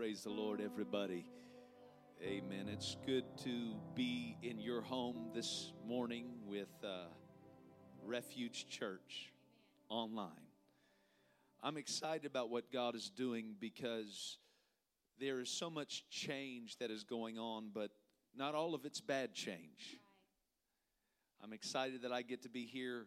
Praise the Lord, everybody. Amen. It's good to be in your home this morning with uh, Refuge Church online. I'm excited about what God is doing because there is so much change that is going on, but not all of it's bad change. I'm excited that I get to be here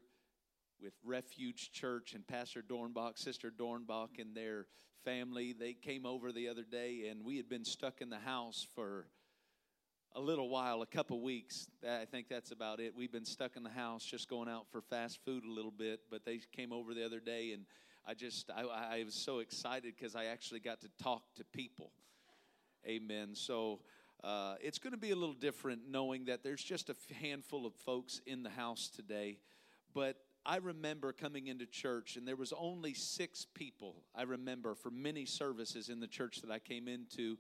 with Refuge Church and Pastor Dornbach, Sister Dornbach, and their family. They came over the other day, and we had been stuck in the house for a little while, a couple weeks. I think that's about it. We've been stuck in the house, just going out for fast food a little bit. But they came over the other day, and I just I, I was so excited because I actually got to talk to people. Amen. So. Uh, it's going to be a little different knowing that there's just a handful of folks in the house today. But I remember coming into church, and there was only six people. I remember for many services in the church that I came into,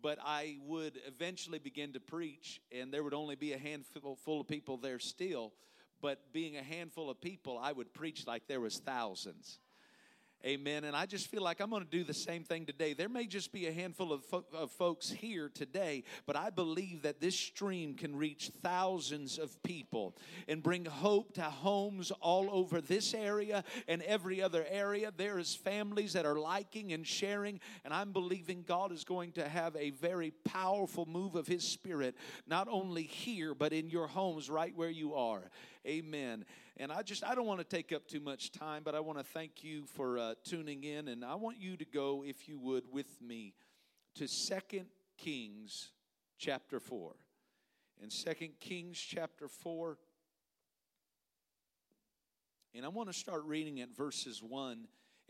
but I would eventually begin to preach, and there would only be a handful full of people there still. But being a handful of people, I would preach like there was thousands. Amen. And I just feel like I'm going to do the same thing today. There may just be a handful of, fo- of, folks here today, but I believe that this stream can reach thousands of people and bring hope to homes all over this area and every other area. There is families that are liking and sharing, and I'm believing God is going to have a very powerful move of His Spirit, not only here, but in your homes right where you are. Amen. And I just, I don't want to take up too much time, but I want to thank you for uh, tuning in. And I want you to go, if you would, with me to Second Kings chapter 4. In Second Kings chapter 4, and I want to start reading at verses 1.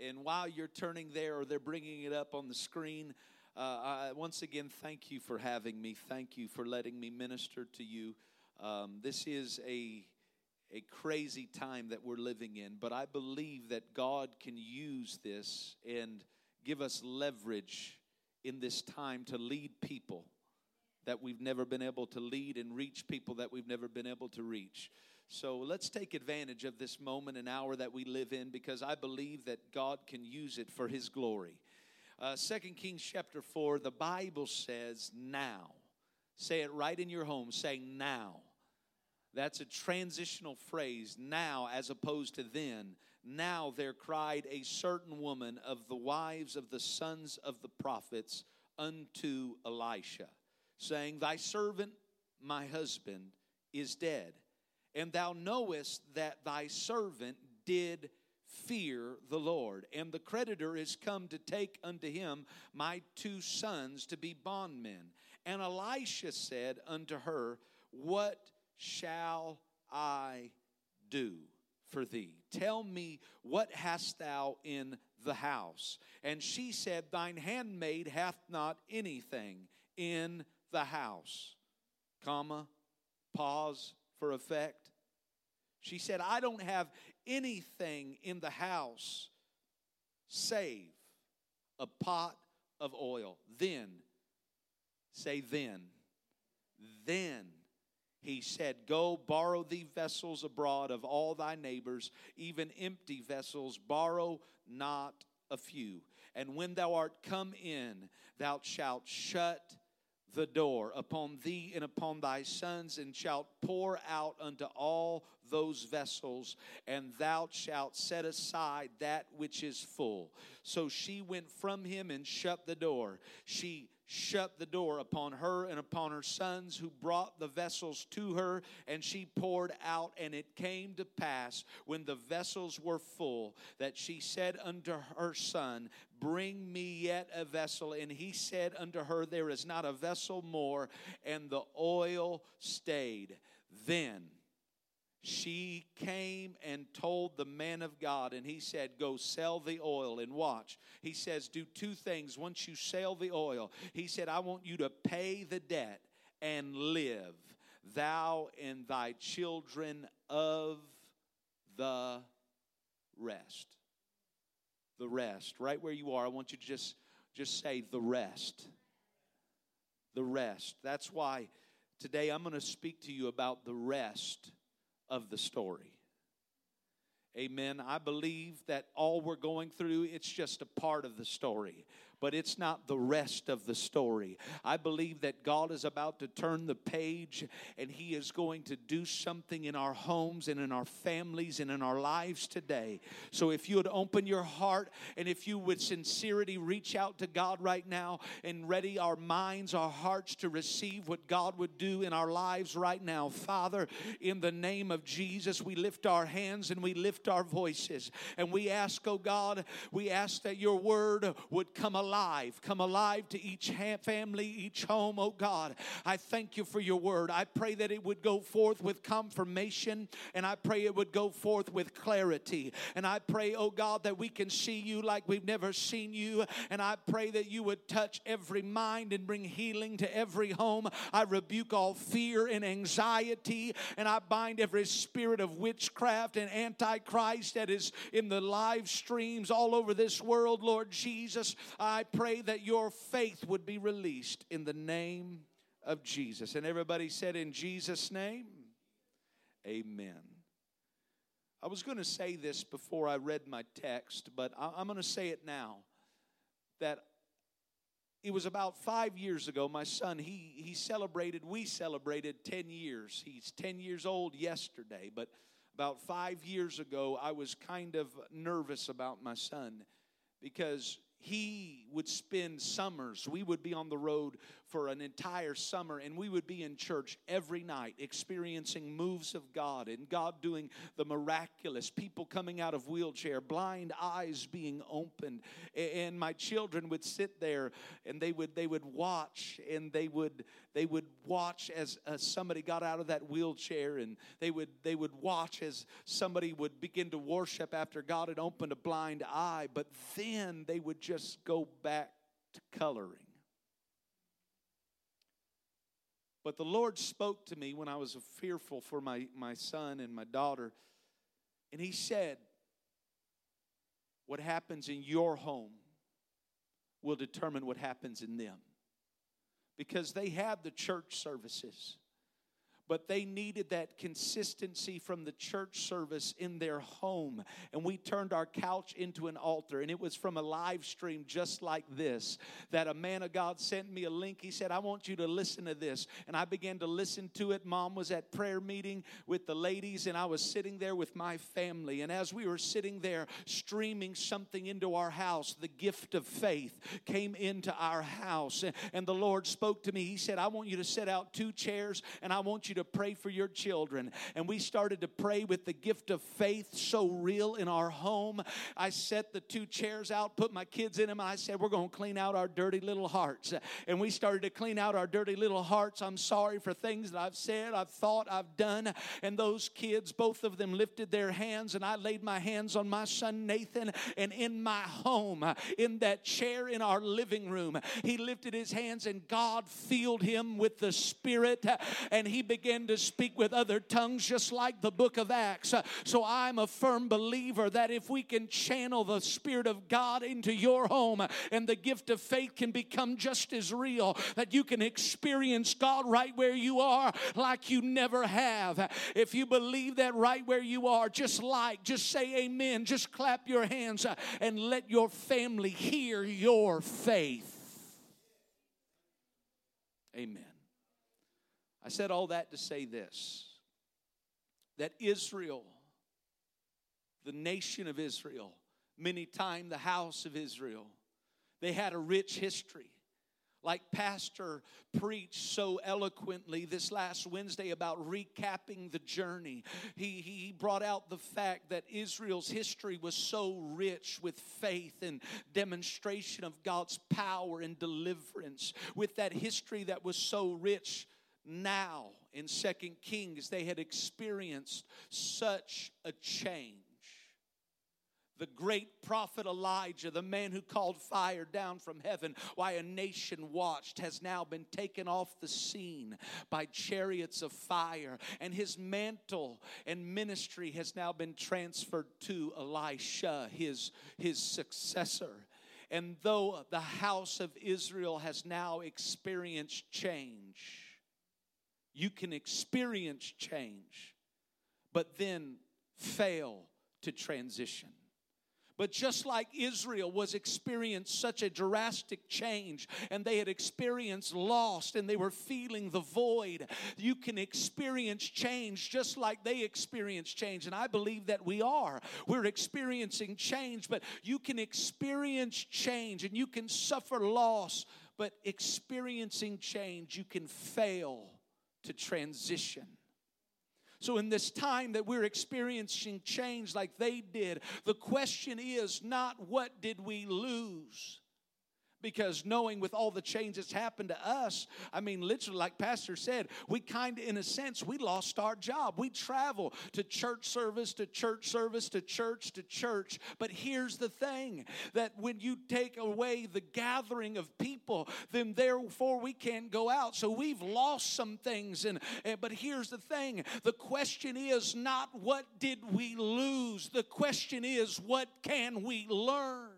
And while you're turning there or they're bringing it up on the screen, uh, I, once again, thank you for having me. Thank you for letting me minister to you. Um, this is a a crazy time that we're living in, but I believe that God can use this and give us leverage in this time to lead people that we've never been able to lead and reach people that we've never been able to reach. So let's take advantage of this moment and hour that we live in because I believe that God can use it for His glory. Uh, 2 Kings chapter 4, the Bible says, now. Say it right in your home, saying now. That's a transitional phrase, now as opposed to then. Now there cried a certain woman of the wives of the sons of the prophets unto Elisha, saying, Thy servant, my husband, is dead, and thou knowest that thy servant did fear the Lord, and the creditor is come to take unto him my two sons to be bondmen. And Elisha said unto her, What shall I do for thee? Tell me, what hast thou in the house? And she said, Thine handmaid hath not anything in the house. Comma, pause for effect. She said, I don't have anything in the house save a pot of oil. Then, say then, then he said, Go borrow thee vessels abroad of all thy neighbors, even empty vessels, borrow not a few. And when thou art come in, thou shalt shut the door upon thee and upon thy sons, and shalt pour out unto all those vessels, and thou shalt set aside that which is full. So she went from him and shut the door. She shut the door upon her and upon her sons who brought the vessels to her, and she poured out. And it came to pass when the vessels were full that she said unto her son, Bring me yet a vessel. And he said unto her, There is not a vessel more. And the oil stayed. Then she came and told the man of God, and he said, Go sell the oil and watch. He says, Do two things. Once you sell the oil, he said, I want you to pay the debt and live, thou and thy children of the rest. The rest. Right where you are, I want you to just, just say the rest. The rest. That's why today I'm going to speak to you about the rest of the story. Amen. I believe that all we're going through, it's just a part of the story. But it's not the rest of the story. I believe that God is about to turn the page and He is going to do something in our homes and in our families and in our lives today. So if you would open your heart and if you with sincerity reach out to God right now and ready our minds, our hearts to receive what God would do in our lives right now. Father, in the name of Jesus, we lift our hands and we lift our voices and we ask, oh God, we ask that your word would come alive, come alive to each family, each home, oh God. I thank you for your word. I pray that it would go forth with confirmation and I pray it would go forth with clarity. And I pray, oh God, that we can see you like we've never seen you. And I pray that you would touch every mind and bring healing to every home. I rebuke all fear and anxiety and I bind every spirit of witchcraft and antichrist that is in the live streams all over this world, Lord Jesus. I pray that your faith would be released in the name of Jesus. And everybody said, In Jesus' name, amen. I was going to say this before I read my text, but I'm going to say it now. That it was about five years ago, my son, he, he celebrated, we celebrated 10 years. He's 10 years old yesterday, but about five years ago, I was kind of nervous about my son because he would spend summers. We would be on the road for an entire summer and we would be in church every night experiencing moves of God and God doing the miraculous, people coming out of wheelchair, blind eyes being opened. And my children would sit there and they would they would watch and they would they would watch as somebody got out of that wheelchair and they would they would watch as somebody would begin to worship after God had opened a blind eye, but then they would just go back to coloring. But the Lord spoke to me when I was fearful for my, my son and my daughter, and He said, What happens in your home will determine what happens in them. Because they have the church services but they needed that consistency from the church service in their home. And we turned our couch into an altar, and it was from a live stream just like this that a man of God sent me a link. He said, I want you to listen to this. And I began to listen to it. Mom was at prayer meeting with the ladies, and I was sitting there with my family. And as we were sitting there streaming something into our house, the gift of faith came into our house. And the Lord spoke to me. He said, I want you to set out two chairs, and I want you to pray for your children. And we started to pray with the gift of faith so real in our home. I set the two chairs out, put my kids in them, and I said, We're going to clean out our dirty little hearts. And we started to clean out our dirty little hearts. I'm sorry for things that I've said, I've thought, I've done. And those kids, both of them lifted their hands, and I laid my hands on my son Nathan. And in my home, in that chair in our living room, he lifted his hands, and God filled him with the Spirit, and he began begin to speak with other tongues, just like the book of Acts. Uh, so I'm a firm believer that if we can channel the Spirit of God into your home uh, and the gift of faith can become just as real, that you can experience God right where you are like you never have. If you believe that right where you are, just like, just say amen, just clap your hands uh, and let your family hear your faith. Amen. I said all that to say this that Israel, the nation of Israel, many times the house of Israel, they had a rich history. Like Pastor preached so eloquently this last Wednesday about recapping the journey, he, he brought out the fact that Israel's history was so rich with faith and demonstration of God's power and deliverance. With that history that was so rich, now in second kings they had experienced such a change the great prophet Elijah, the man who called fire down from heaven, why a nation watched, has now been taken off the scene by chariots of fire, and his mantle and ministry has now been transferred to Elisha, his, his successor. And though the house of Israel has now experienced change, you can experience change, but then fail to transition. But just like Israel was experienced such a drastic change and they had experienced lost and they were feeling the void, you can experience change just like they experienced change. And I believe that we are. We're experiencing change, but you can experience change and you can suffer loss, but experiencing change, you can fail to transition. So, in this time that we're experiencing change like they did, the question is not what did we lose? Because knowing with all the changes happened to us i mean literally like pastor said we kind of in a sense we lost our job. We travel to church service to church service to church to church. But here's the thing that when you take away the gathering of people then therefore we can't go out. So we've lost some things. And, and but here's the thing the question is not what did we lose. The question is what can we learn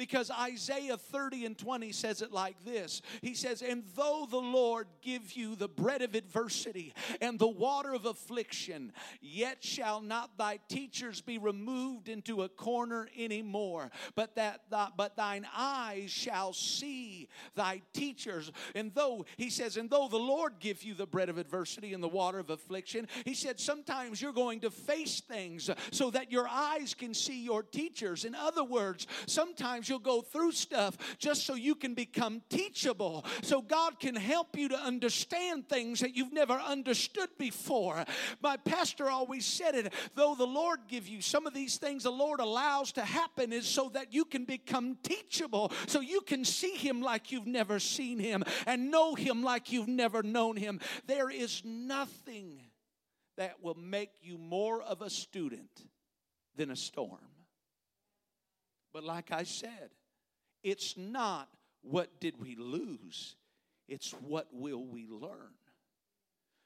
because Isaiah 30 and 20 says it like this He says, And though the Lord give you the bread of adversity and the water of affliction, yet shall not thy teachers be removed into a corner anymore, but that but thine eyes shall see thy teachers. And though he says, and though the Lord give you the bread of adversity and the water of affliction, he said sometimes you're going to face things so that your eyes can see your teachers. In other words, sometimes you'll go through stuff just so you can become teachable, so God can help you to understand things that you've never understood before. My pastor always said it though the Lord give you some of these things the Lord allows to happen is so that you can become teachable, so you can see Him like you've never seen Him and know Him like you've never known Him. There is nothing that will make you more of a student than a storm. But like I said, it's not what did we lose, it's what will we learn.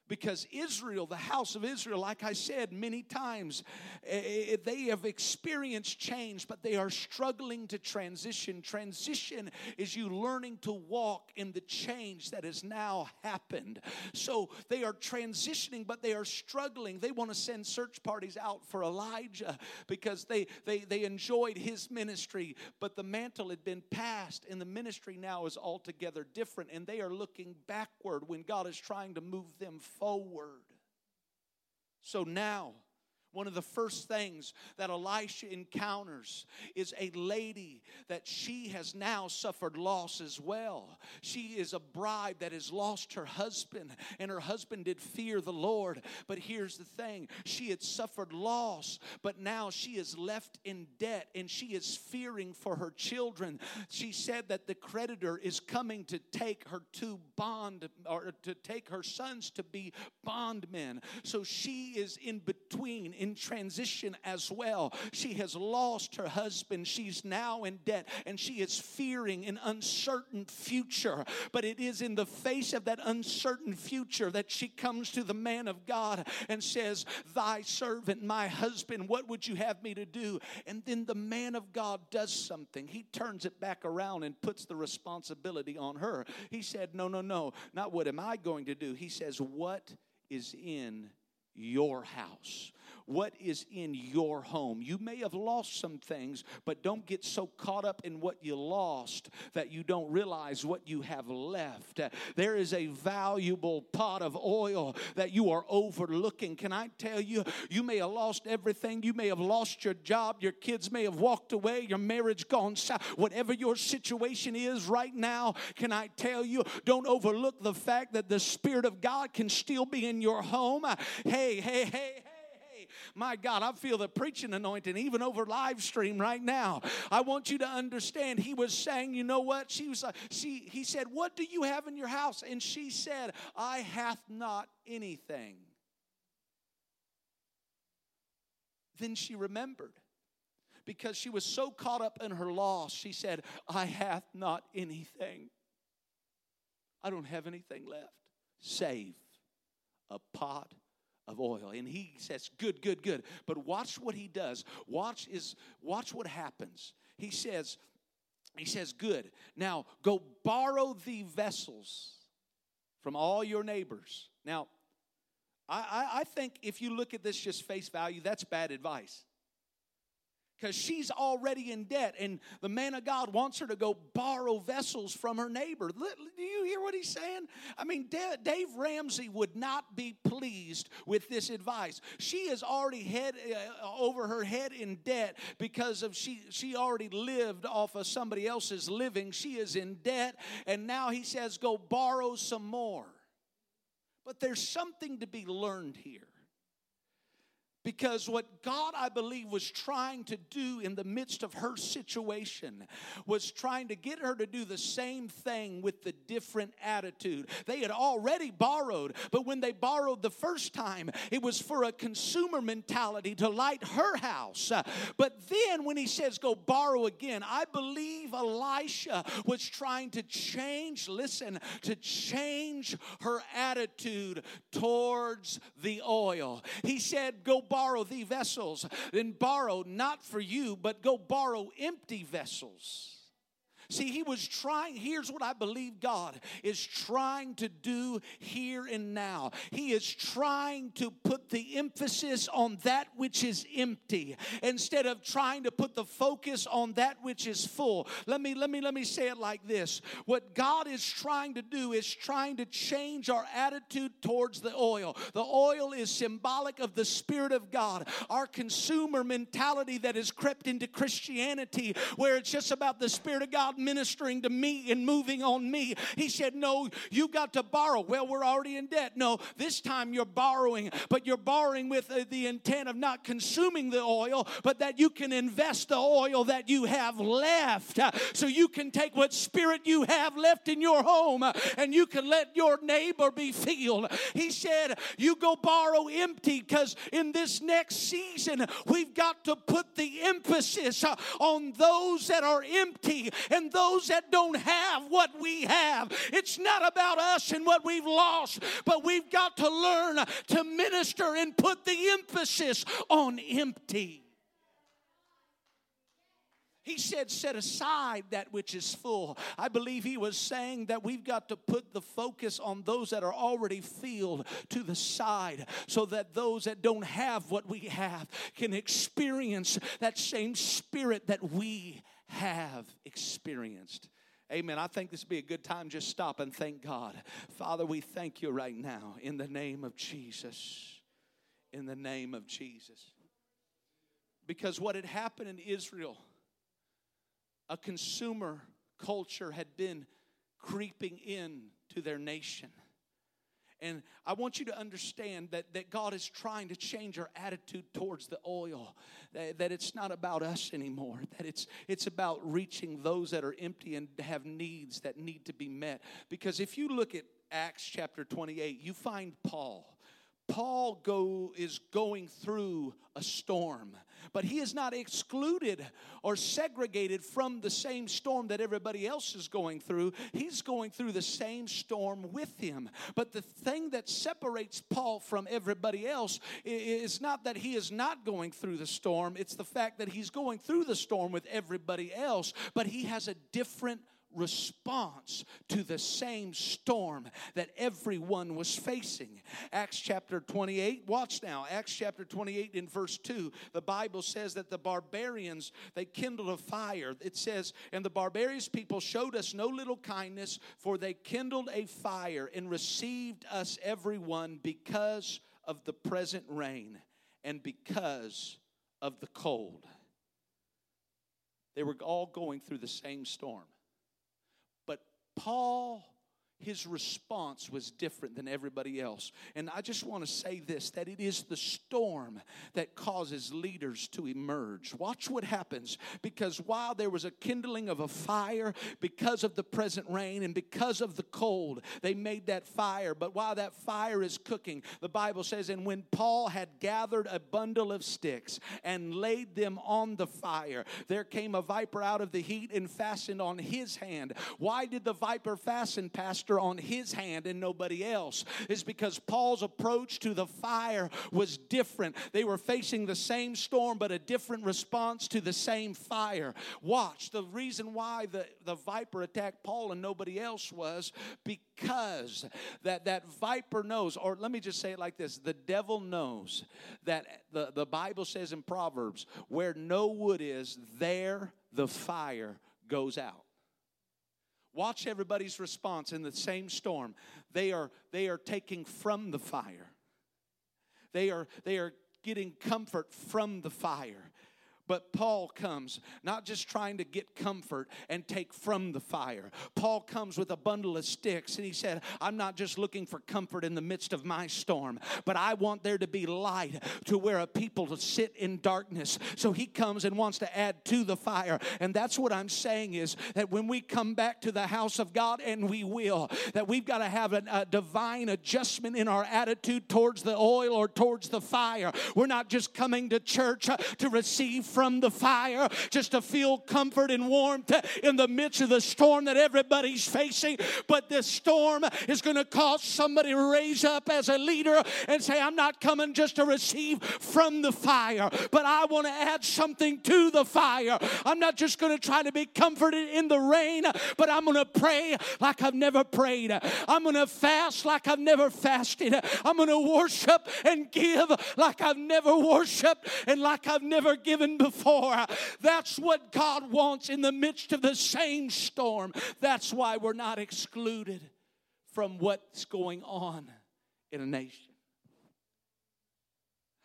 Because Israel, the house of Israel, like I said many times, eh, eh, they have experienced change, but they are struggling to transition. Transition is you learning to walk in the change that has now happened. So they are transitioning, but they are struggling. They want to send search parties out for Elijah because they, they, they enjoyed his ministry, but the mantle had been passed, and the ministry now is altogether different. And they are looking backward when God is trying to move them forward. So now, one of the first things that Elisha encounters is a lady that she has now suffered loss as well. She is a bride that has lost her husband, and her husband did fear the Lord. But here's the thing she had suffered loss, but now she is left in debt and she is fearing for her children. She said that the creditor is coming to take her two bond or to take her sons to be bondmen. So she is in between in transition as well. She has lost her husband. She's now in debt and she is fearing an uncertain future. But it is in the face of that uncertain future that she comes to the man of God and says, Thy servant, my husband, what would you have me to do? And then the man of God does something. He turns it back around and puts the responsibility on her. He said, No, no, no, not what am I going to do? He says, What is in your house? What is in your home. You may have lost some things, but don't get so caught up in what you lost that you don't realize what you have left. There is a valuable pot of oil that you are overlooking. Can I tell you, you may have lost everything. You may have lost your job. Your kids may have walked away. Your marriage gone south. Whatever your situation is right now, can I tell you, don't overlook the fact that the Spirit of God can still be in your home. Hey, hey, hey, hey. My God, I feel the preaching anointing even over live stream right now. I want you to understand. He was saying, you know what? She was like, she he said, What do you have in your house? And she said, I hath not anything. Then she remembered because she was so caught up in her loss, she said, I hath not anything. I don't have anything left save a pot of oil. And he says good good good. But watch what he does. Watch is watch what happens. He says he says good. Now go borrow the vessels from all your neighbors. Now I, I, I think if you look at this just face value that's bad advice because she's already in debt and the man of god wants her to go borrow vessels from her neighbor. Do you hear what he's saying? I mean dave ramsey would not be pleased with this advice. She is already head uh, over her head in debt because of she she already lived off of somebody else's living. She is in debt and now he says go borrow some more. But there's something to be learned here because what God, I believe, was trying to do in the midst of her situation was trying to get her to do the same thing with the different attitude. They had already borrowed, but when they borrowed the first time, it was for a consumer mentality to light her house. But then when he says go borrow again, I believe Elisha was trying to change, listen, to change her attitude towards the oil. He said, go borrow thee vessels, then borrow not for you, but go borrow empty vessels. See, he was trying, here's what I believe God is trying to do here and now. He is trying to put the emphasis on that which is empty instead of trying to put the focus on that which is full. Let me let me let me say it like this. What God is trying to do is trying to change our attitude towards the oil. The oil is symbolic of the spirit of God. Our consumer mentality that has crept into Christianity where it's just about the spirit of God ministering to me and moving on me. He said, No, you got to borrow. Well, we're already in debt. No, this time you're borrowing, but you're borrowing with uh, the intent of not consuming the oil, but that you can invest the oil that you have left. Uh, so you can take what spirit you have left in your home uh, and you can let your neighbor be filled. He said, You go borrow empty because in this next season, we've got to put the emphasis on those that are empty and those that don't have what we have. It's not about us and what we've lost, but we've got to learn to minister and put the emphasis on empty. He said, set aside that which is full. I believe he was saying that we've got to put the focus on those that are already filled to the side so that those that don't have what we have can experience that same spirit that we have experienced. Amen. I think this would be a good time just stop and thank God. Father, we thank you right now in the name of Jesus. In the name of Jesus. Because what had happened in Israel, a consumer culture had been creeping in to their nation. And I want you to understand that, that God is trying to change our attitude towards the oil. That, that it's not about us anymore. That it's, it's about reaching those that are empty and have needs that need to be met. Because if you look at Acts chapter 28, you find Paul. Paul go, is going through a storm, but he is not excluded or segregated from the same storm that everybody else is going through. He's going through the same storm with him. But the thing that separates Paul from everybody else is not that he is not going through the storm, it's the fact that he's going through the storm with everybody else, but he has a different response to the same storm that everyone was facing. Acts chapter 28, watch now, Acts chapter 28 in verse 2, the Bible says that the barbarians, they kindled a fire. It says, and the barbarous people showed us no little kindness, for they kindled a fire and received us everyone because of the present rain and because of the cold. They were all going through the same storm. Paul his response was different than everybody else. And I just want to say this that it is the storm that causes leaders to emerge. Watch what happens because while there was a kindling of a fire because of the present rain and because of the cold, they made that fire. But while that fire is cooking, the Bible says, and when Paul had gathered a bundle of sticks and laid them on the fire, there came a viper out of the heat and fastened on his hand. Why did the viper fasten, Pastor? On his hand and nobody else is because Paul's approach to the fire was different. They were facing the same storm, but a different response to the same fire. Watch the reason why the, the viper attacked Paul and nobody else was because that, that viper knows, or let me just say it like this the devil knows that the, the Bible says in Proverbs, where no wood is, there the fire goes out. Watch everybody's response in the same storm. They are, they are taking from the fire. They are, they are getting comfort from the fire. But Paul comes not just trying to get comfort and take from the fire. Paul comes with a bundle of sticks and he said, I'm not just looking for comfort in the midst of my storm, but I want there to be light to where a people to sit in darkness. So he comes and wants to add to the fire. And that's what I'm saying is that when we come back to the house of God, and we will, that we've got to have a, a divine adjustment in our attitude towards the oil or towards the fire. We're not just coming to church uh, to receive from the fire just to feel comfort and warmth in the midst of the storm that everybody's facing. But this storm is going to cause somebody to raise up as a leader and say, I'm not coming just to receive from the fire, but I want to add something to the fire. I'm not just going to try to be comforted in the rain, but I'm going to pray like I've never prayed. I'm going to fast like I've never fasted. I'm going to worship and give like I've never worshiped and like I've never given before. That's what God wants in the midst of the same storm. That's why we're not excluded from what's going on in a nation.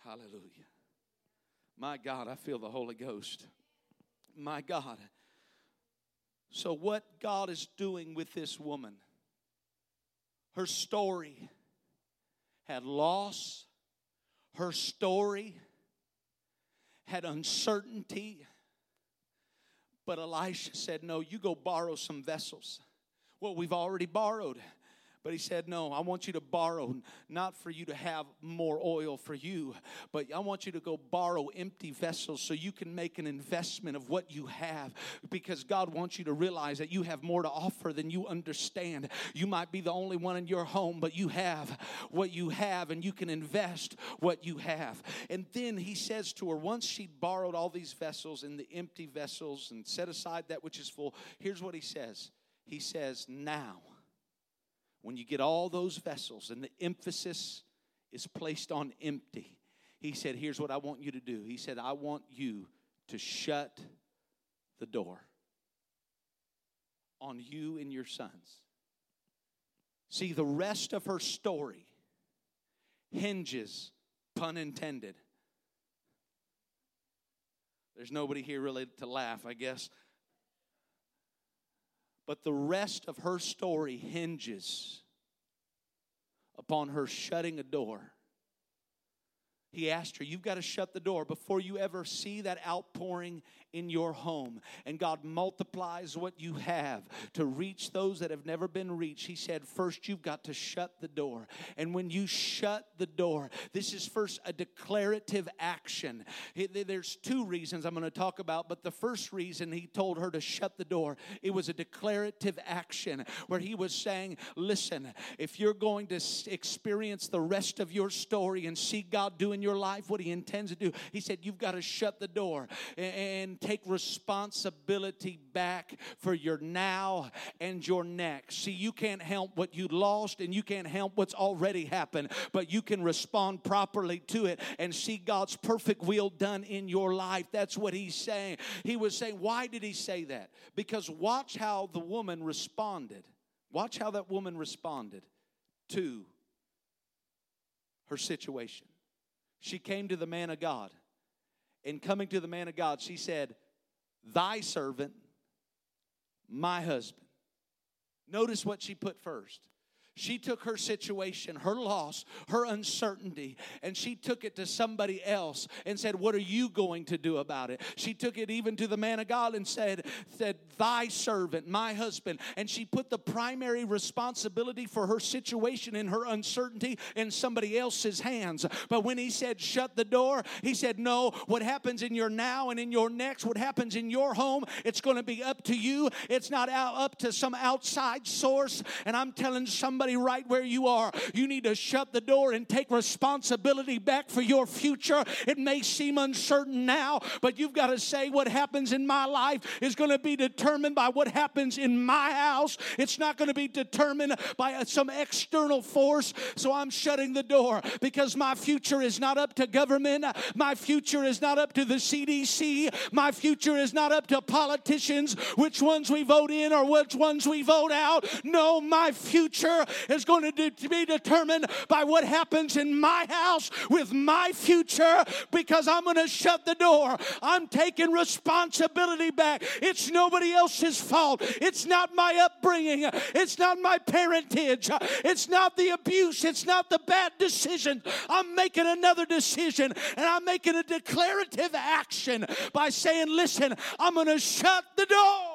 Hallelujah. My God, I feel the Holy Ghost. My God. So, what God is doing with this woman, her story had loss, her story had uncertainty. But Elisha said, No, you go borrow some vessels. Well, we've already borrowed. But he said, No, I want you to borrow, not for you to have more oil for you, but I want you to go borrow empty vessels so you can make an investment of what you have. Because God wants you to realize that you have more to offer than you understand. You might be the only one in your home, but you have what you have, and you can invest what you have. And then he says to her, once she'd borrowed all these vessels and the empty vessels and set aside that which is full, here's what he says He says, Now when you get all those vessels and the emphasis is placed on empty, he said, Here's what I want you to do. He said, I want you to shut the door on you and your sons. See, the rest of her story hinges, pun intended. There's nobody here really to laugh, I guess. But the rest of her story hinges upon her shutting a door. He asked her, You've got to shut the door. Before you ever see that outpouring in your home. And God multiplies what you have to reach those that have never been reached. He said, First, you've got to shut the door. And when you shut the door, this is first a declarative action. There's two reasons I'm going to talk about, but the first reason he told her to shut the door, it was a declarative action where he was saying, Listen, if you're going to experience the rest of your story and see God doing in your life, what He intends to do. He said, You've got to shut the door take responsibility back for your now and your next. See, you can't help what you lost and you can't help what's already happened, but you can respond properly to it and see God's perfect will done in your life. That's what He's saying. He was saying, Why did He say that? Because watch how the woman responded. Watch how that woman responded to her situation. She came to the man of God. And coming to the man of God, she said, Thy servant, my husband. Notice what she put first. She took her situation, her loss, her uncertainty, and she took it to somebody else and said, What are you going to do about it? She took it even to the man of God and said, said Thy servant, my husband. And she put the primary responsibility for her situation and her uncertainty in somebody else's hands. But when he said, Shut the door, he said, No, what happens in your now and in your next, what happens in your home, it's going to be up to you. It's not out, up to some outside source. And I'm telling somebody somebody right where you are. You need to shut the door and take responsibility back for your future. It may seem uncertain now, but you've got to say what happens in my life is going to be determined by what happens in my house. It's not going to be determined by some external force. So I'm shutting the door because my future is not up to government. My future is not up to the CDC. My future is not up to politicians, which ones we vote in or which ones we vote out. No, my future is going to be determined by what happens in my house with my future because I'm going to shut the door. I'm taking responsibility back. It's nobody else's fault. It's not my upbringing. It's not my parentage. It's not the abuse. It's not the bad decision. I'm making another decision and I'm making a declarative action by saying, listen, I'm going to shut the door.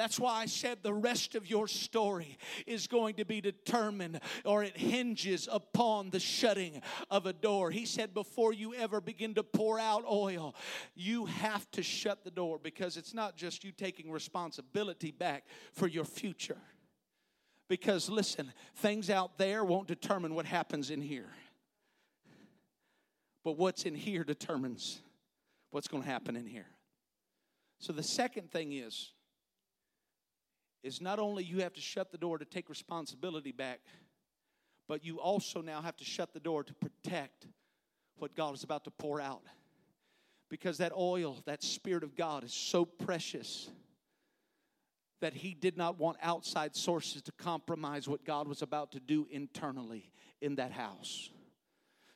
That's why I said the rest of your story is going to be determined or it hinges upon the shutting of a door. He said, before you ever begin to pour out oil, you have to shut the door because it's not just you taking responsibility back for your future. Because listen, things out there won't determine what happens in here. But what's in here determines what's going to happen in here. So the second thing is, is not only you have to shut the door to take responsibility back, but you also now have to shut the door to protect what God is about to pour out. Because that oil, that Spirit of God, is so precious that He did not want outside sources to compromise what God was about to do internally in that house.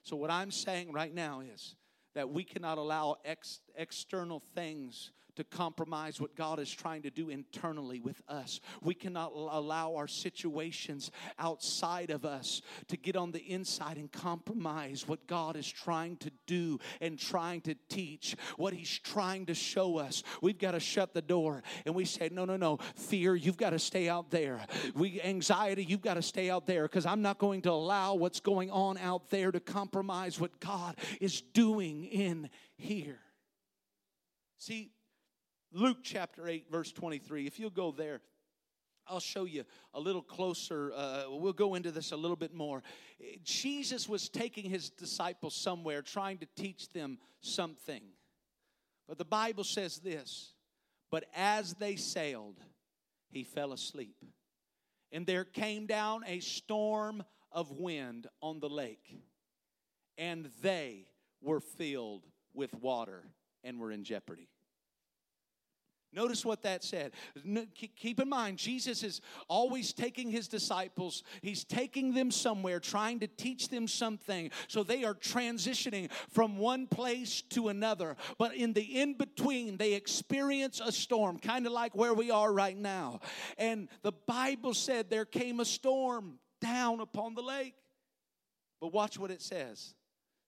So, what I'm saying right now is that we cannot allow ex- external things to compromise what God is trying to do internally with us. We cannot allow our situations outside of us to get on the inside and compromise what God is trying to do and trying to teach, what He's trying to show us. We've got to shut the door and we say, No, no, no, fear, you've got to stay out there. We anxiety, you've got to stay out there because I'm not going to allow what's going on out there to compromise what God is doing in here. See, Luke chapter 8, verse 23. If you'll go there, I'll show you a little closer. Uh, we'll go into this a little bit more. Jesus was taking his disciples somewhere, trying to teach them something. But the Bible says this But as they sailed, he fell asleep. And there came down a storm of wind on the lake, and they were filled with water and were in jeopardy. Notice what that said. Keep in mind, Jesus is always taking his disciples, he's taking them somewhere, trying to teach them something. So they are transitioning from one place to another. But in the in between, they experience a storm, kind of like where we are right now. And the Bible said there came a storm down upon the lake. But watch what it says.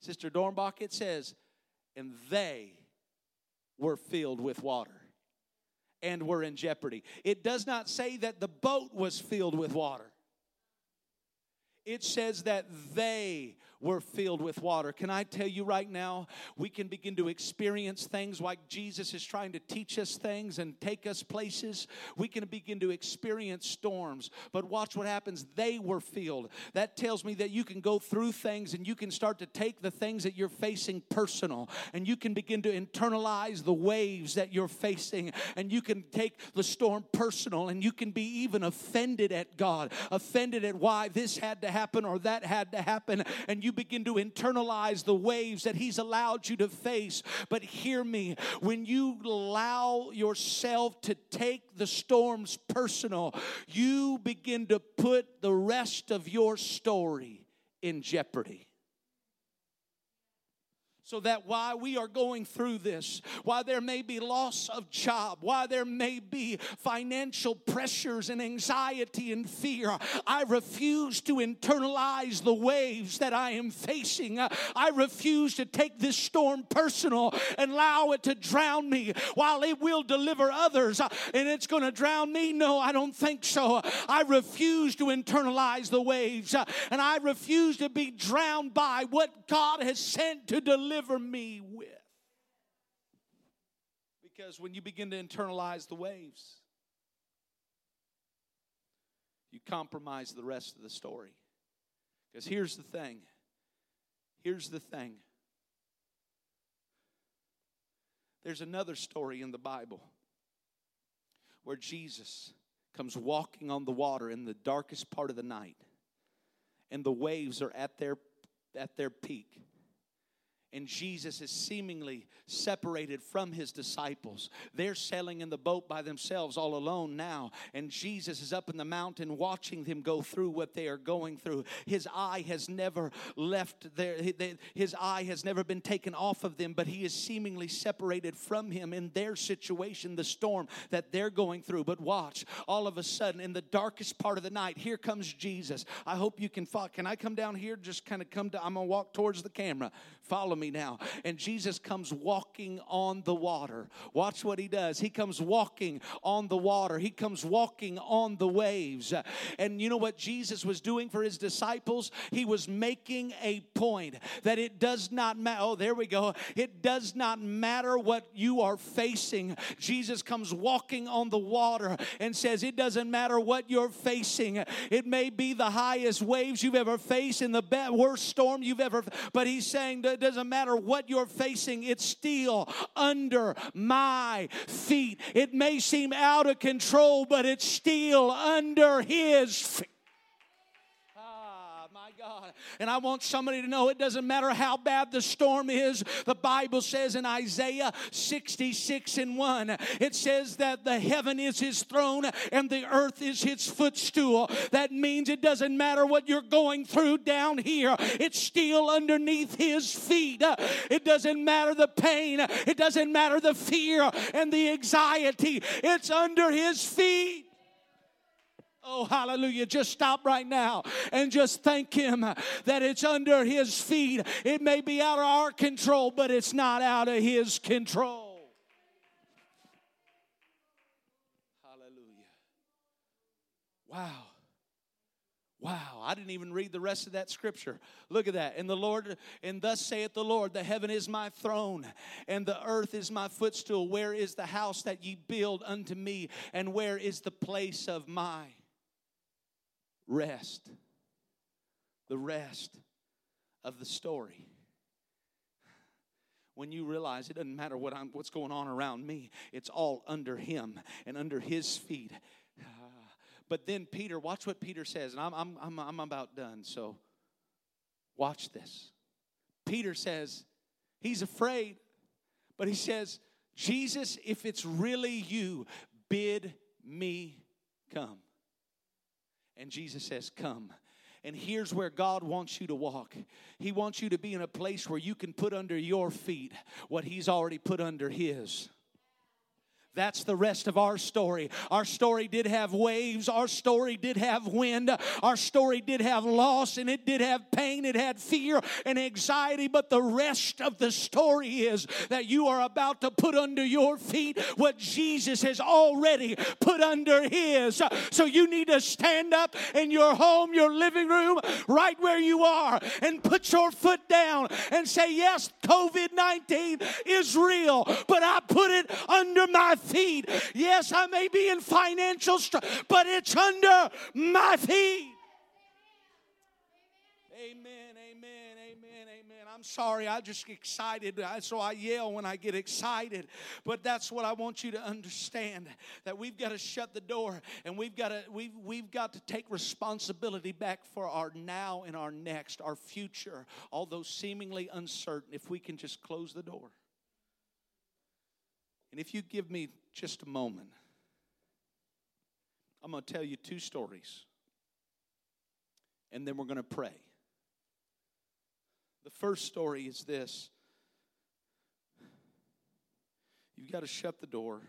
Sister Dornbach, it says, and they were filled with water and were in jeopardy. It does not say that the boat was filled with water. It says that they were filled with water. Can I tell you right now, we can begin to experience things like Jesus is trying to teach us things and take us places. We can begin to experience storms. But watch what happens. They were filled. That tells me that you can go through things and you can start to take the things that you're facing personal and you can begin to internalize the waves that you're facing and you can take the storm personal and you can be even offended at God, offended at why this had to happen or that had to happen. And you begin to internalize the waves that He's allowed you to face. But hear me, when you allow yourself to take the storms personal, you begin to put the rest of your story in jeopardy. So that while we are going through this, while there may be loss of job, while there may be financial pressures and anxiety and fear, I refuse to internalize the waves that I am facing. I refuse to take this storm personal and allow it to drown me while it will deliver others and it's going to drown me. No, I don't think so. I refuse to internalize the waves and I refuse to be drowned by what God has sent to deliver deliver me with. Because when you begin to internalize the waves, you compromise the rest of the story. Because here's the thing here's the thing there's another story in the Bible where Jesus comes walking on the water in the darkest part of the night, and the waves are at their, at their peak and Jesus is seemingly separated from his disciples. They're sailing in the boat by themselves, all alone now, and Jesus is up in the mountain watching them go through what they are going through. His eye has never left there, his eye has never been taken off of them, but he is seemingly separated from him in their situation, the storm that they're going through. But watch, all of a sudden, in the darkest part of the night, here comes Jesus. I hope you can follow. Can I come down here? Just kind of come to, I'm gonna walk towards the camera. Follow me now. And Jesus comes walking on the water. Watch what he does. He comes walking on the water, he comes walking on the waves. And you know what Jesus was doing for his disciples? He was making a point that it does not matter. Oh, there we go. It does not matter what you are facing. Jesus comes walking on the water and says, It doesn't matter what you're facing. It may be the highest waves you've ever faced in the worst storm you've ever, but he's saying it doesn't matter what you're facing, it's still under my feet. It may seem out of control, but it's still under his feet. God. And I want somebody to know it doesn't matter how bad the storm is. The Bible says in Isaiah 66 and 1, it says that the heaven is his throne and the earth is his footstool. That means it doesn't matter what you're going through down here, it's still underneath his feet. It doesn't matter the pain, it doesn't matter the fear and the anxiety, it's under his feet. Oh, hallelujah. Just stop right now and just thank Him that it's under His feet. It may be out of our control, but it's not out of His control. Hallelujah. Wow. Wow, I didn't even read the rest of that scripture. Look at that. And the Lord, and thus saith the Lord, the heaven is my throne, and the earth is my footstool. Where is the house that ye build unto me? And where is the place of my rest. The rest of the story. When you realize it doesn't matter what I'm, what's going on around me, it's all under Him and under His feet. But then Peter, watch what Peter says, and I'm, I'm, I'm, I'm about done, so watch this. Peter says, he's afraid, but he says, Jesus, if it's really you, bid me come. And Jesus says, Come. And here's where God wants you to walk. He wants you to be in a place where you can put under your feet what He's already put under His. That's the rest of our story. Our story did have waves. Our story did have wind. Our story did have loss and it did have pain. It had fear and anxiety. But the rest of the story is that you are about to put under your feet what Jesus has already put under His. So you need to stand up in your home, your living room, right where you are, and put your foot down and say, Yes, COVID 19 is real, but I put it under my feet. Yes, I may be in financial struggle, but it's under my feet. Amen, amen, amen, amen. I'm sorry, I just get excited, so I yell when I get excited. But that's what I want you to understand that we've got to shut the door and we've got to we've we've got to take responsibility back for our now and our next, our future, although seemingly uncertain. If we can just close the door. And if you give me just a moment, I'm going to tell you two stories. And then we're going to pray. The first story is this You've got to shut the door.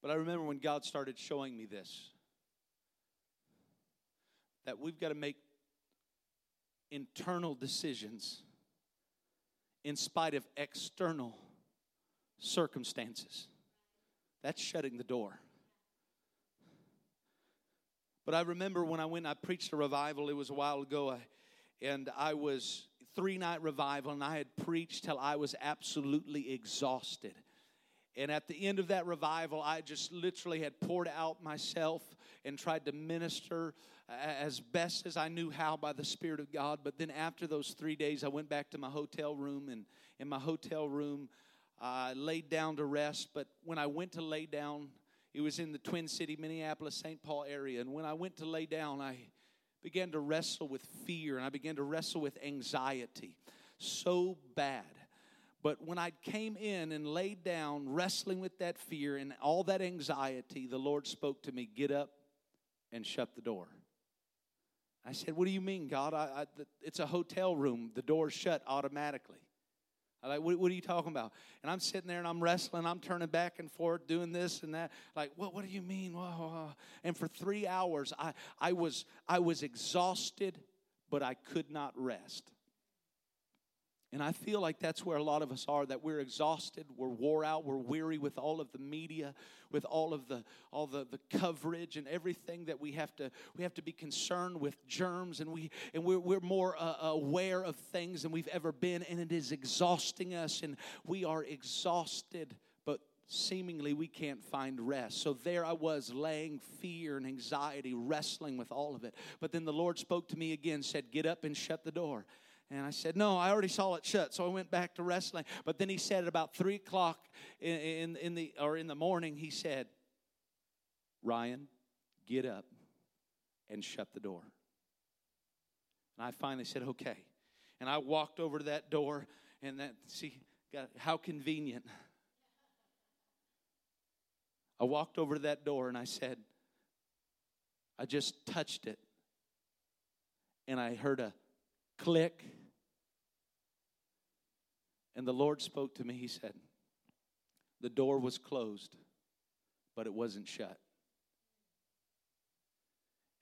But I remember when God started showing me this that we've got to make internal decisions in spite of external circumstances. That's shutting the door. But I remember when I went, I preached a revival, it was a while ago, I, and I was three night revival, and I had preached till I was absolutely exhausted. And at the end of that revival, I just literally had poured out myself and tried to minister uh, as best as I knew how by the Spirit of God. But then after those three days, I went back to my hotel room, and in my hotel room, I laid down to rest. But when I went to lay down, it was in the Twin City, Minneapolis, St. Paul area. And when I went to lay down, I began to wrestle with fear and I began to wrestle with anxiety so bad. But when I came in and laid down, wrestling with that fear and all that anxiety, the Lord spoke to me get up and shut the door. I said, What do you mean, God? I, I, it's a hotel room, the door's shut automatically. I like, what, what, are you talking about? And I'm sitting there and I'm wrestling. I'm turning back and forth, doing this and that. Like, what? What do you mean? And for three hours, I, I was I was exhausted, but I could not rest. And I feel like that's where a lot of us are that we're exhausted, we're wore out, we're weary with all of the media, with all of the all the, the coverage and everything that we have to we have to be concerned with germs and we and we're, we're more uh, aware of things than we've ever been and it is exhausting us and we are exhausted but seemingly we can't find rest. So there I was laying fear and anxiety wrestling with all of it. But then the Lord spoke to me again said get up and shut the door. And I said, No, I already saw it shut. So I went back to wrestling. But then he said at about three o'clock in, in, in, the or in the morning, he said, Ryan, get up and shut the door. And I finally said, Okay. And I walked over to that door and that see God, how convenient. I walked over to that door and I said, I just touched it. And I heard a click. And the Lord spoke to me. He said, The door was closed, but it wasn't shut.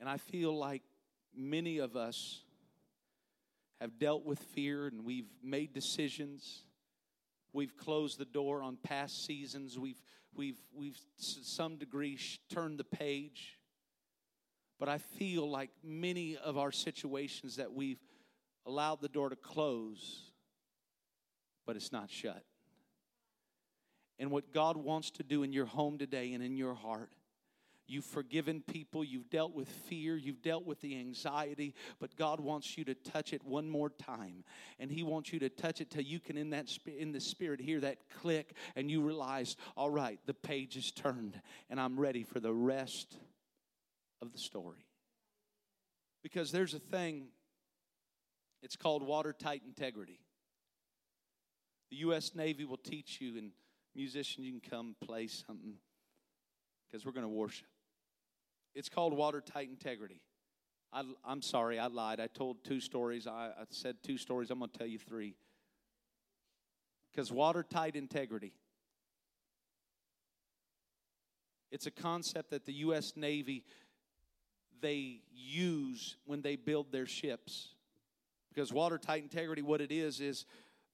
And I feel like many of us have dealt with fear and we've made decisions. We've closed the door on past seasons. We've, we've, we've to some degree turned the page. But I feel like many of our situations that we've allowed the door to close, but it's not shut. And what God wants to do in your home today and in your heart, you've forgiven people, you've dealt with fear, you've dealt with the anxiety, but God wants you to touch it one more time. And He wants you to touch it till you can, in, that, in the spirit, hear that click and you realize, all right, the page is turned and I'm ready for the rest of the story. Because there's a thing it's called watertight integrity. The U.S. Navy will teach you, and musicians, you can come play something because we're going to worship. It's called watertight integrity. I, am sorry, I lied. I told two stories. I, I said two stories. I'm going to tell you three. Because watertight integrity, it's a concept that the U.S. Navy they use when they build their ships. Because watertight integrity, what it is, is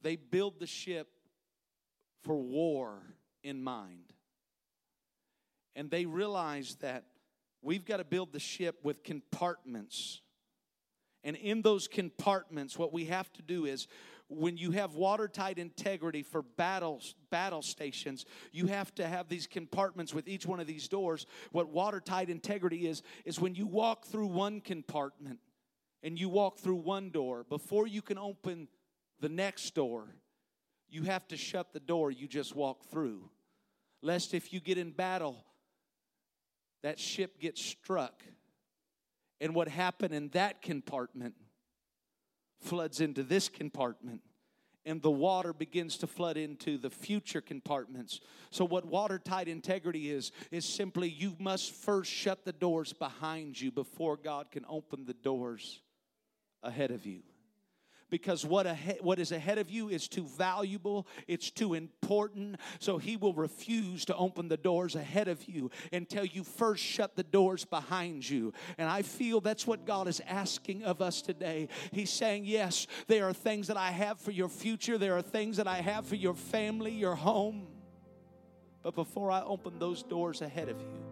they build the ship for war in mind. And they realize that we've got to build the ship with compartments. And in those compartments, what we have to do is when you have watertight integrity for battles battle stations you have to have these compartments with each one of these doors what watertight integrity is is when you walk through one compartment and you walk through one door, before you can open the next door, you have to shut the door you just walked through. Lest if you get in battle, that ship gets struck. And what happened in that compartment floods into this compartment and the water begins to flood into the future compartments. So, what watertight integrity is, is simply you must first shut the doors behind you before God can open the doors ahead of you. because what, ahead, what is ahead of you is too valuable, it's too important. So he will refuse to open the doors ahead of you until you first shut the doors behind you. And I feel that's what God is asking of us today. He's saying, Yes, there are things that I have for your future, there are things that I have for your family, your home. But before I open those doors ahead of you,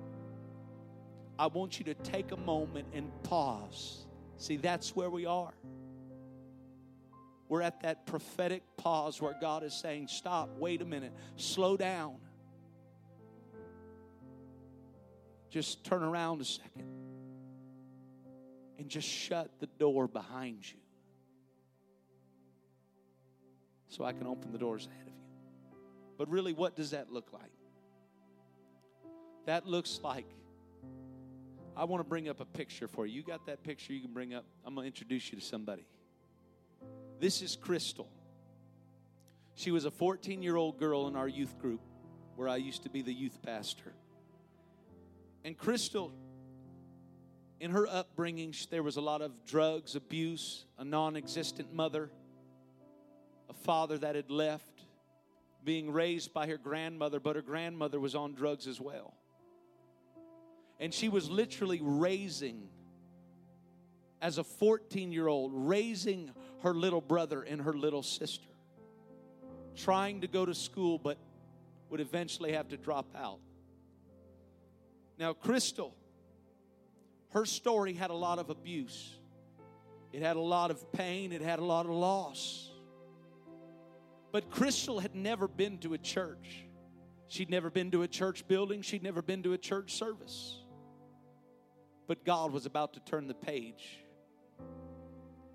I want you to take a moment and pause. See, that's where we are. We're at that prophetic pause where God is saying, Stop, wait a minute, slow down. Just turn around a second and just shut the door behind you so I can open the doors ahead of you. But really, what does that look like? That looks like I want to bring up a picture for you. You got that picture you can bring up? I'm going to introduce you to somebody. This is Crystal. She was a 14 year old girl in our youth group where I used to be the youth pastor. And Crystal, in her upbringing, there was a lot of drugs, abuse, a non existent mother, a father that had left, being raised by her grandmother, but her grandmother was on drugs as well. And she was literally raising as a 14 year old, raising her little brother and her little sister, trying to go to school, but would eventually have to drop out. Now, Crystal, her story had a lot of abuse, it had a lot of pain, it had a lot of loss. But Crystal had never been to a church. She'd never been to a church building, she'd never been to a church service. But God was about to turn the page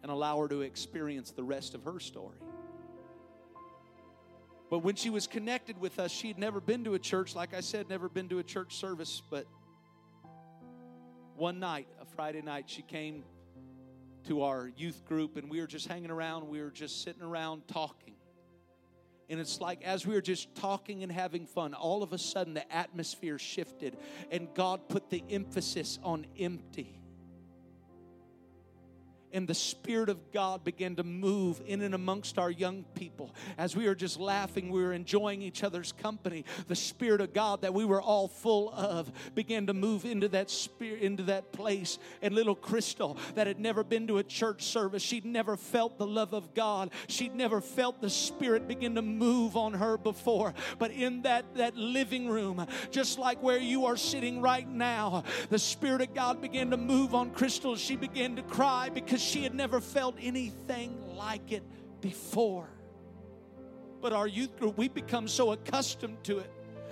and allow her to experience the rest of her story. But when she was connected with us, she had never been to a church, like I said, never been to a church service. But one night, a Friday night, she came to our youth group and we were just hanging around. We were just sitting around talking. And it's like as we were just talking and having fun, all of a sudden the atmosphere shifted and God put the emphasis on empty and the Spirit of God began to move in and amongst our young people. As we were just laughing, we were enjoying each other's company. The Spirit of God that we were all full of began to move into that spirit, into that place. And little Crystal, that had never been to a church service, she'd never felt the love of God. She'd never felt the Spirit begin to move on her before. But in that, that living room, just like where you are sitting right now, the Spirit of God began to move on Crystal. She began to cry because because she had never felt anything like it before. But our youth group, we become so accustomed to it.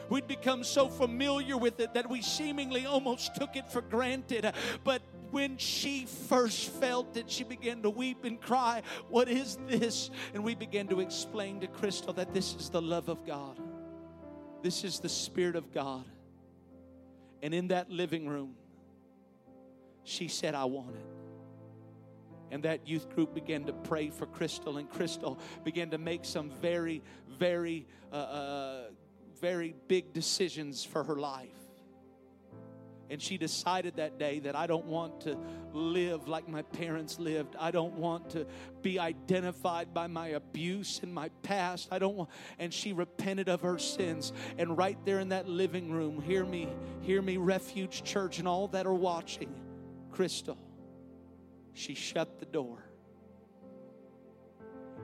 We'd become so familiar with it that we seemingly almost took it for granted. But when she first felt it, she began to weep and cry, What is this? And we began to explain to Crystal that this is the love of God, this is the Spirit of God. And in that living room, she said, I want it and that youth group began to pray for Crystal, and Crystal began to make some very, very, uh, uh, very big decisions for her life. And she decided that day that I don't want to live like my parents lived. I don't want to be identified by my abuse and my past. I don't want and she repented of her sins. And right there in that living room, hear me, hear me, Refuge Church and all that are watching, Crystal she shut the door.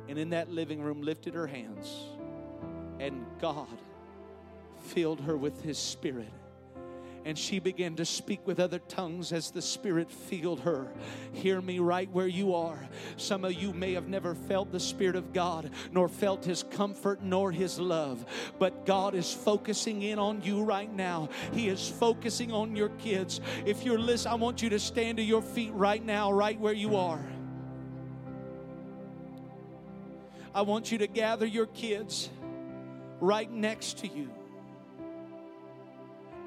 And in that living room, lifted her hands. And God filled her with His Spirit and she began to speak with other tongues as the Spirit filled her. Hear me right where you are. Some of you may have never felt the Spirit of God, nor felt His comfort, nor His love, but God is focusing in on you right now. He is focusing on your kids. If you're listening, I want you to stand to your feet right now, right where you are. I want you to gather your kids right next to you.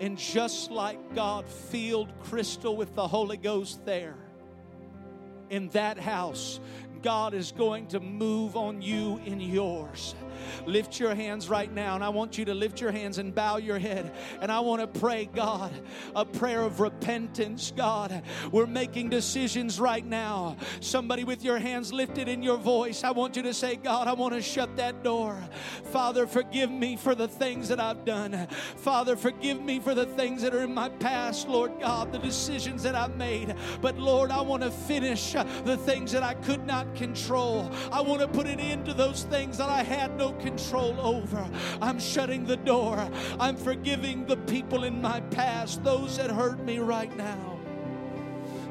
And just like God filled Crystal with the Holy Ghost there, in that house, God is going to move on you in yours. Lift your hands right now, and I want you to lift your hands and bow your head. And I want to pray, God, a prayer of repentance, God. We're making decisions right now. Somebody with your hands lifted in your voice, I want you to say, God, I want to shut that door. Father, forgive me for the things that I've done. Father, forgive me for the things that are in my past, Lord God, the decisions that I've made. But Lord, I want to finish the things that I could not control. I want to put an end to those things that I had no control over. I'm shutting the door. I'm forgiving the people in my past, those that hurt me right now.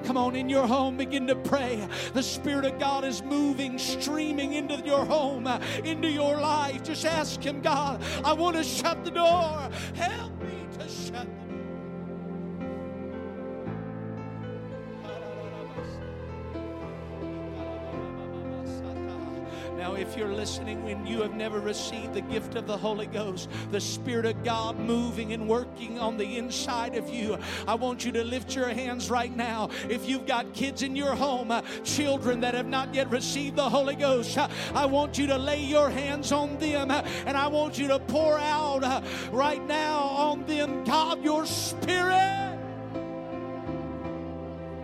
Come on, in your home, begin to pray. The Spirit of God is moving, streaming into your home, into your life. Just ask Him, God, I want to shut the door. Help me to shut the Now, if you're listening and you have never received the gift of the Holy Ghost, the Spirit of God moving and working on the inside of you, I want you to lift your hands right now. If you've got kids in your home, uh, children that have not yet received the Holy Ghost, uh, I want you to lay your hands on them uh, and I want you to pour out uh, right now on them, God, your Spirit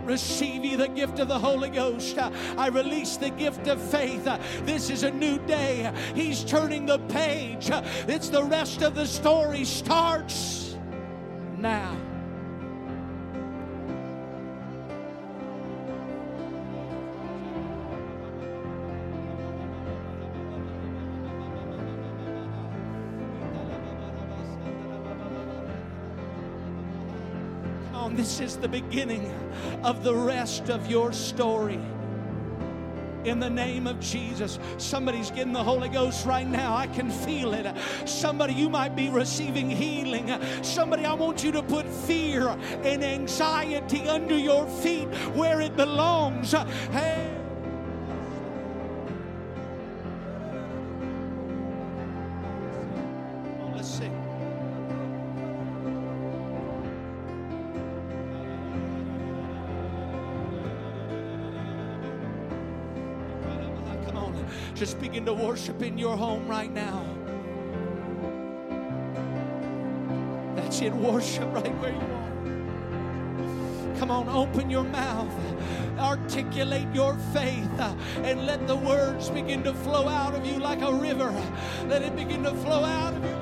receive you the gift of the Holy Ghost. I release the gift of faith. This is a new day. He's turning the page. It's the rest of the story starts now. This is the beginning of the rest of your story. In the name of Jesus. Somebody's getting the Holy Ghost right now. I can feel it. Somebody, you might be receiving healing. Somebody, I want you to put fear and anxiety under your feet where it belongs. Hey. Just begin to worship in your home right now. That's it, worship right where you are. Come on, open your mouth, articulate your faith, and let the words begin to flow out of you like a river. Let it begin to flow out of you